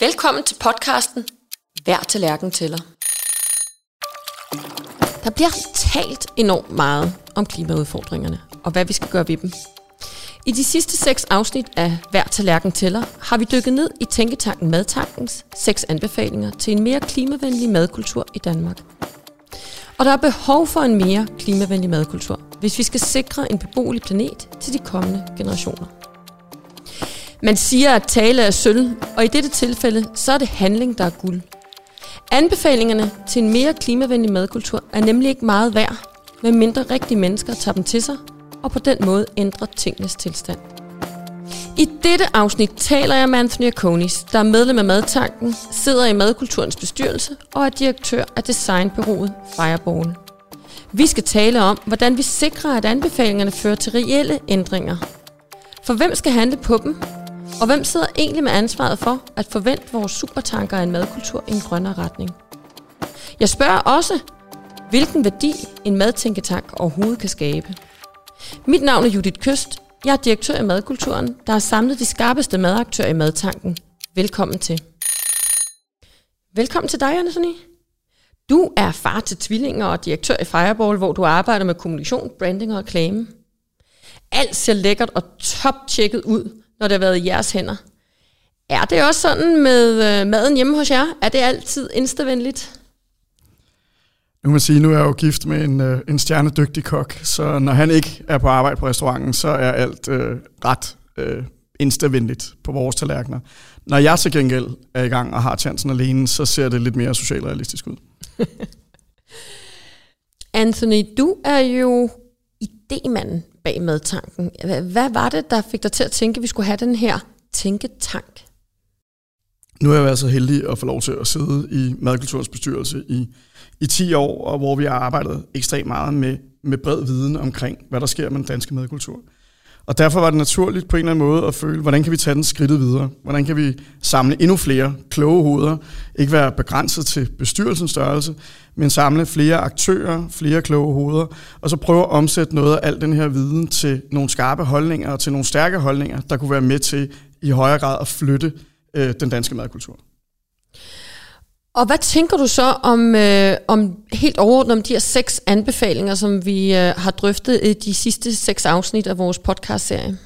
Velkommen til podcasten Hver tallerken tæller. Der bliver talt enormt meget om klimaudfordringerne og hvad vi skal gøre ved dem. I de sidste seks afsnit af Hver tallerken tæller har vi dykket ned i Tænketanken Madtankens seks anbefalinger til en mere klimavenlig madkultur i Danmark. Og der er behov for en mere klimavenlig madkultur, hvis vi skal sikre en beboelig planet til de kommende generationer. Man siger, at tale er sølv, og i dette tilfælde, så er det handling, der er guld. Anbefalingerne til en mere klimavenlig madkultur er nemlig ikke meget værd, medmindre rigtige mennesker tager dem til sig, og på den måde ændrer tingenes tilstand. I dette afsnit taler jeg med Anthony Akonis, der er medlem af Madtanken, sidder i Madkulturens bestyrelse og er direktør af designbyrået Fireball. Vi skal tale om, hvordan vi sikrer, at anbefalingerne fører til reelle ændringer. For hvem skal handle på dem, og hvem sidder egentlig med ansvaret for at forvente vores supertanker af en madkultur i en grønnere retning? Jeg spørger også, hvilken værdi en madtænketank overhovedet kan skabe. Mit navn er Judith Køst. Jeg er direktør i Madkulturen, der har samlet de skarpeste madaktører i madtanken. Velkommen til. Velkommen til dig, Anthony. Du er far til tvillinger og direktør i Fireball, hvor du arbejder med kommunikation, branding og reklame. Alt ser lækkert og top-tjekket ud, når det har været i jeres hænder. Er det også sådan med øh, maden hjemme hos jer? Er det altid instavenligt? Nu kan man sige, nu er jeg jo gift med en, øh, en stjernedygtig kok, så når han ikke er på arbejde på restauranten, så er alt øh, ret øh, instavenligt på vores tallerkener. Når jeg til gengæld er i gang og har chancen alene, så ser det lidt mere socialrealistisk ud. Anthony, du er jo idémanden bag madtanken. Hvad var det, der fik dig til at tænke, at vi skulle have den her tænketank? Nu har jeg været så heldig at få lov til at sidde i Madkulturens bestyrelse i, i 10 år, og hvor vi har arbejdet ekstremt meget med, med bred viden omkring, hvad der sker med den danske madkultur. Og derfor var det naturligt på en eller anden måde at føle, hvordan kan vi tage den skridtet videre? Hvordan kan vi samle endnu flere kloge hoveder? Ikke være begrænset til bestyrelsens størrelse, men samle flere aktører, flere kloge hoveder, og så prøve at omsætte noget af al den her viden til nogle skarpe holdninger og til nogle stærke holdninger, der kunne være med til i højere grad at flytte øh, den danske madkultur. Og hvad tænker du så om, øh, om helt overordnet om de her seks anbefalinger, som vi øh, har drøftet i de sidste seks afsnit af vores podcast-serie?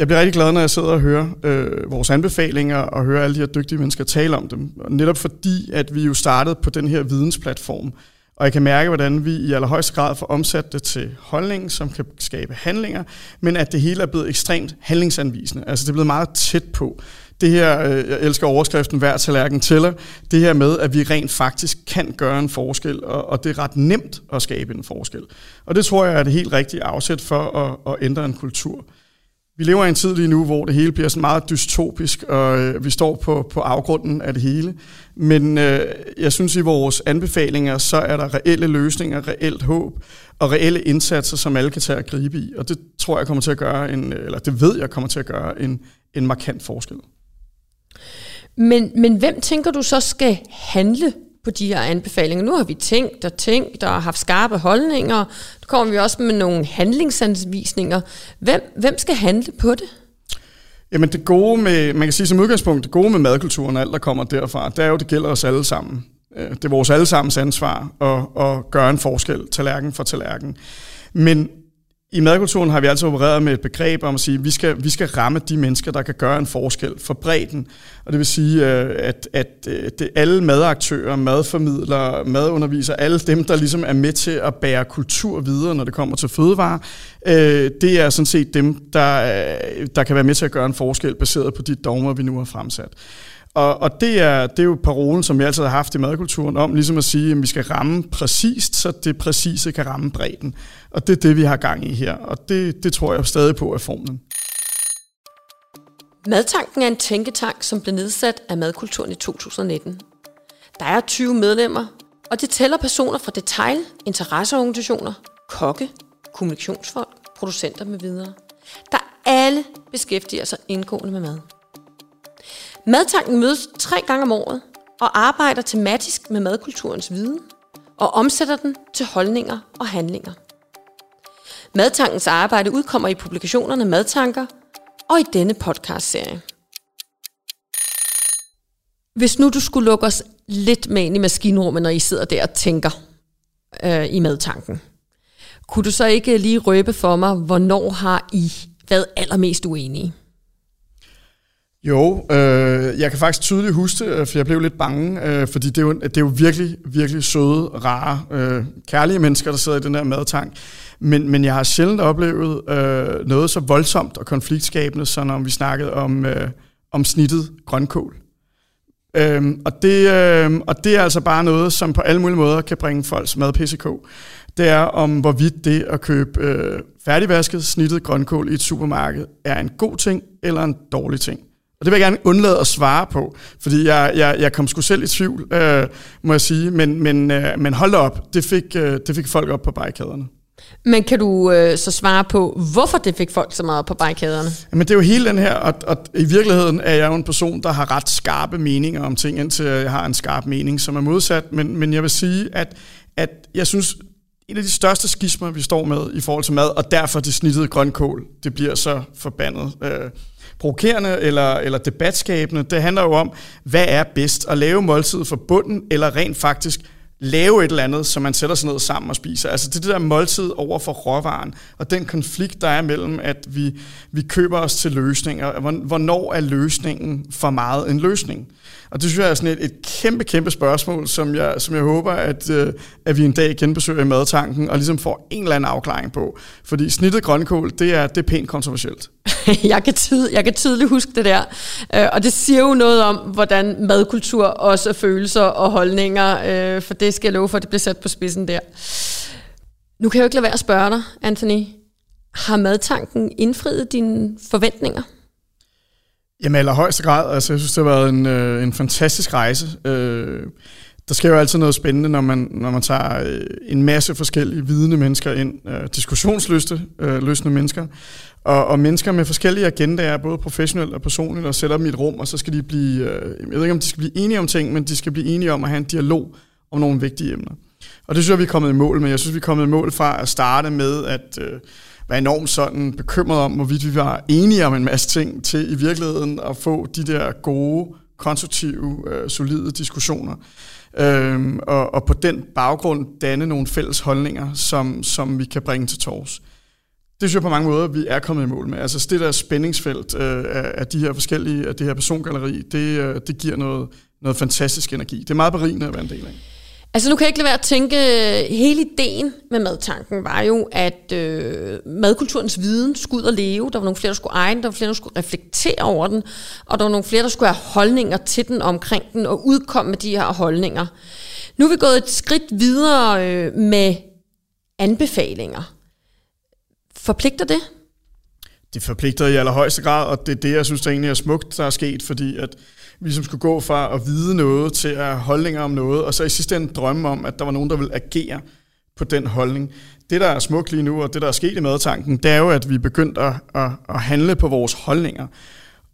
Jeg bliver rigtig glad, når jeg sidder og hører øh, vores anbefalinger og hører alle de her dygtige mennesker tale om dem. Og netop fordi, at vi jo startede på den her vidensplatform, og jeg kan mærke, hvordan vi i allerhøjeste grad får omsat det til holdning, som kan skabe handlinger, men at det hele er blevet ekstremt handlingsanvisende. Altså det er blevet meget tæt på det her, øh, jeg elsker overskriften, hver tallerken tæller, det her med, at vi rent faktisk kan gøre en forskel, og, og det er ret nemt at skabe en forskel. Og det tror jeg er det helt rigtige afsæt for at, at ændre en kultur. Vi lever i en tid lige nu, hvor det hele bliver sådan meget dystopisk, og øh, vi står på, på afgrunden af det hele. Men øh, jeg synes, i vores anbefalinger, så er der reelle løsninger, reelt håb og reelle indsatser, som alle kan tage at gribe i. Og det tror jeg kommer til at gøre en, øh, eller det ved jeg kommer til at gøre en, en markant forskel. Men, men hvem tænker du så skal handle på de her anbefalinger? Nu har vi tænkt og tænkt og haft skarpe holdninger. Nu kommer vi også med nogle handlingsanvisninger. Hvem, hvem skal handle på det? Jamen det gode med, man kan sige som udgangspunkt, det gode med madkulturen og alt, der kommer derfra, det er jo, det gælder os alle sammen. Øh, det er vores allesammens ansvar at, at gøre en forskel, tallerken for tallerken. Men i madkulturen har vi altså opereret med et begreb om at sige, at vi skal, vi skal ramme de mennesker, der kan gøre en forskel for bredden. Og det vil sige, øh, at, at øh, det alle madaktører, madformidlere, madundervisere, alle dem, der ligesom er med til at bære kultur videre, når det kommer til fødevare, øh, det er sådan set dem, der, der kan være med til at gøre en forskel, baseret på de dogmer, vi nu har fremsat. Og, og det, er, det er jo parolen, som vi altid har haft i madkulturen, om ligesom at sige, at vi skal ramme præcist, så det præcise kan ramme bredden. Og det er det, vi har gang i her, og det, det tror jeg stadig på er formlen. Madtanken er en tænketank, som blev nedsat af madkulturen i 2019. Der er 20 medlemmer, og det tæller personer fra detail, interesseorganisationer, kokke, kommunikationsfolk, producenter med videre, der alle beskæftiger sig indgående med mad. Madtanken mødes tre gange om året og arbejder tematisk med madkulturens viden og omsætter den til holdninger og handlinger. Madtankens arbejde udkommer i publikationerne Madtanker og i denne podcastserie. Hvis nu du skulle lukke os lidt med ind i maskinrummet, når I sidder der og tænker øh, i madtanken, kunne du så ikke lige røbe for mig, hvornår har I været allermest uenige? Jo, øh, jeg kan faktisk tydeligt huske det, for jeg blev lidt bange, øh, fordi det er, jo, det er jo virkelig, virkelig søde, rare, øh, kærlige mennesker, der sidder i den der madtank. Men, men jeg har sjældent oplevet øh, noget så voldsomt og konfliktskabende, som når vi snakkede om, øh, om snittet grønkål. Øhm, og, det, øh, og det er altså bare noget, som på alle mulige måder kan bringe folks mad PCK. Det er om, hvorvidt det at købe øh, færdigvasket, snittet grønkål i et supermarked er en god ting eller en dårlig ting. Og det vil jeg gerne undlade at svare på, fordi jeg, jeg, jeg kom sgu selv i tvivl, øh, må jeg sige. Men, men, øh, men hold op, det fik, øh, det fik folk op på barrikaderne. Men kan du øh, så svare på, hvorfor det fik folk så meget på barrikaderne? Jamen det er jo hele den her, og, og i virkeligheden er jeg jo en person, der har ret skarpe meninger om ting, indtil jeg har en skarp mening, som er modsat. Men, men jeg vil sige, at, at jeg synes, en af de største skismer, vi står med i forhold til mad, og derfor det snittede grønkål, det bliver så forbandet øh, provokerende eller, eller debatskabende. Det handler jo om, hvad er bedst? At lave måltid for bunden, eller rent faktisk lave et eller andet, som man sætter sig ned sammen og spiser. Altså det, det der måltid over for råvaren, og den konflikt, der er mellem, at vi, vi køber os til løsninger. Hvornår er løsningen for meget en løsning? Og det synes jeg er sådan et, et kæmpe, kæmpe spørgsmål, som jeg, som jeg håber, at, øh, at vi en dag genbesøger i madtanken, og ligesom får en eller anden afklaring på. Fordi snittet grønkål, det er, det er pænt kontroversielt. jeg, kan tyd, jeg kan tydeligt huske det der. Øh, og det siger jo noget om, hvordan madkultur også er følelser og holdninger, øh, for det skal jeg love for, at det bliver sat på spidsen der. Nu kan jeg jo ikke lade være at spørge dig, Anthony. Har madtanken indfriet dine forventninger? Jamen allerhøjeste grad. Altså, jeg synes, det har været en, øh, en fantastisk rejse. Øh, der sker jo altid noget spændende, når man, når man tager øh, en masse forskellige vidende mennesker ind. Øh, diskussionsløste øh, løsende mennesker. Og, og mennesker med forskellige agendaer, både professionelt og personligt, og sætter dem i et rum, og så skal de blive, øh, jeg ved ikke om de skal blive enige om ting, men de skal blive enige om at have en dialog om nogle vigtige emner. Og det synes jeg, vi er kommet i mål med. Jeg synes, vi er kommet i mål fra at starte med at øh, var enormt sådan bekymret om, hvorvidt vi var enige om en masse ting, til i virkeligheden at få de der gode, konstruktive, øh, solide diskussioner. Øhm, og, og på den baggrund danne nogle fælles holdninger, som, som vi kan bringe til tors. Det synes jeg på mange måder, vi er kommet i mål med. Altså det der spændingsfelt øh, af de her forskellige, af det her persongalleri, det, øh, det giver noget, noget fantastisk energi. Det er meget berigende at være en del af. Altså nu kan jeg ikke lade være at tænke, øh, hele ideen med madtanken var jo, at øh, madkulturens viden skulle ud og leve. Der var nogle flere, der skulle eje den, der var flere, der skulle reflektere over den, og der var nogle flere, der skulle have holdninger til den omkring den, og udkomme med de her holdninger. Nu er vi gået et skridt videre øh, med anbefalinger. Forpligter det? Det forpligter i allerhøjeste grad, og det er det, jeg synes, der egentlig er smukt, der er sket, fordi at vi som skulle gå fra at vide noget til at have holdninger om noget, og så i sidste ende drømme om, at der var nogen, der ville agere på den holdning. Det, der er smukt lige nu, og det, der er sket i madtanken, det er jo, at vi er begyndt at, at, at handle på vores holdninger.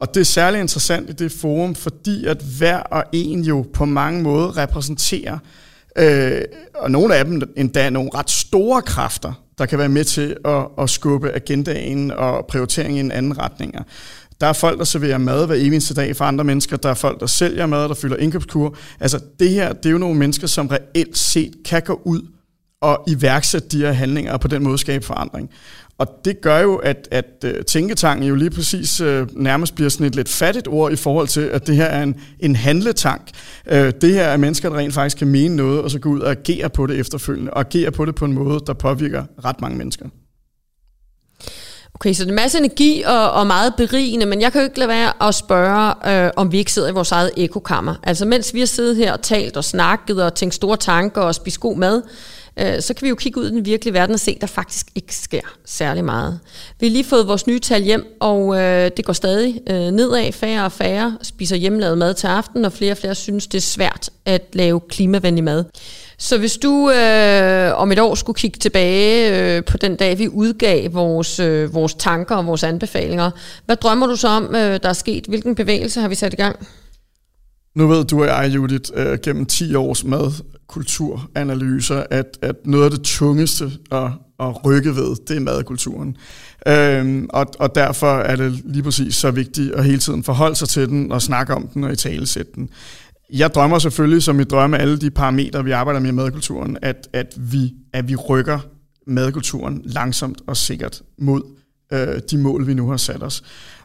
Og det er særlig interessant i det forum, fordi at hver og en jo på mange måder repræsenterer, øh, og nogle af dem endda nogle ret store kræfter, der kan være med til at, at skubbe agendaen og prioriteringen i en anden retning. Der er folk, der serverer mad hver eneste dag for andre mennesker. Der er folk, der sælger mad, der fylder indkøbskur. Altså det her, det er jo nogle mennesker, som reelt set kan gå ud og iværksætte de her handlinger og på den måde skabe forandring. Og det gør jo, at, at øh, tænketanken jo lige præcis øh, nærmest bliver sådan et lidt fattigt ord i forhold til, at det her er en, en handletank. Øh, det her er mennesker, der rent faktisk kan mene noget, og så gå ud og agere på det efterfølgende, og agere på det på en måde, der påvirker ret mange mennesker. Okay, så det er en masse energi og, og meget berigende, men jeg kan jo ikke lade være at spørge, øh, om vi ikke sidder i vores eget ekokammer. Altså mens vi har siddet her og talt og snakket og tænkt store tanker og spist god mad, øh, så kan vi jo kigge ud i den virkelige verden og se, at der faktisk ikke sker særlig meget. Vi har lige fået vores nye tal hjem, og øh, det går stadig øh, nedad. Færre og færre spiser hjemmelavet mad til aften, og flere og flere synes, det er svært at lave klimavenlig mad. Så hvis du øh, om et år skulle kigge tilbage øh, på den dag, vi udgav vores, øh, vores tanker og vores anbefalinger, hvad drømmer du så om, øh, der er sket? Hvilken bevægelse har vi sat i gang? Nu ved du og jeg, Judith, øh, gennem 10 års madkulturanalyser, at, at noget af det tungeste at, at rykke ved, det er madkulturen. Øhm, og, og derfor er det lige præcis så vigtigt at hele tiden forholde sig til den og snakke om den og i tale sætte den. jeg drømmer selvfølgelig, som vi drømmer alle de parametre, vi arbejder med i madkulturen, at, at, vi, at vi rykker madkulturen langsomt og sikkert mod øh, de mål, vi nu har sat os.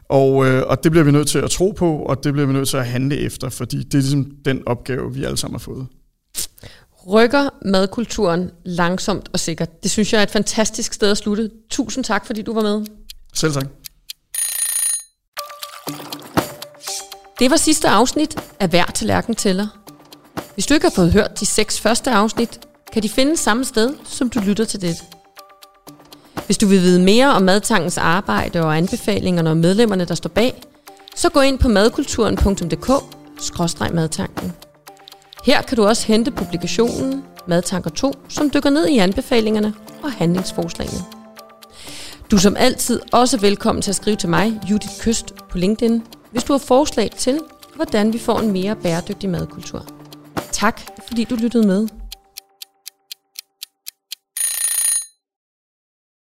Og, øh, og det bliver vi nødt til at tro på, og det bliver vi nødt til at handle efter, fordi det er ligesom den opgave, vi alle sammen har fået. Rykker madkulturen langsomt og sikkert. Det synes jeg er et fantastisk sted at slutte. Tusind tak, fordi du var med. Selv tak. Det var sidste afsnit af Hver Tallerken Tæller. Hvis du ikke har fået hørt de seks første afsnit, kan de findes samme sted, som du lytter til det. Hvis du vil vide mere om Madtankens arbejde og anbefalingerne og medlemmerne, der står bag, så gå ind på madkulturen.dk-madtanken. Her kan du også hente publikationen Madtanker 2, som dykker ned i anbefalingerne og handlingsforslagene. Du er som altid også velkommen til at skrive til mig, Judith Køst, på LinkedIn, hvis du har forslag til, hvordan vi får en mere bæredygtig madkultur. Tak, fordi du lyttede med.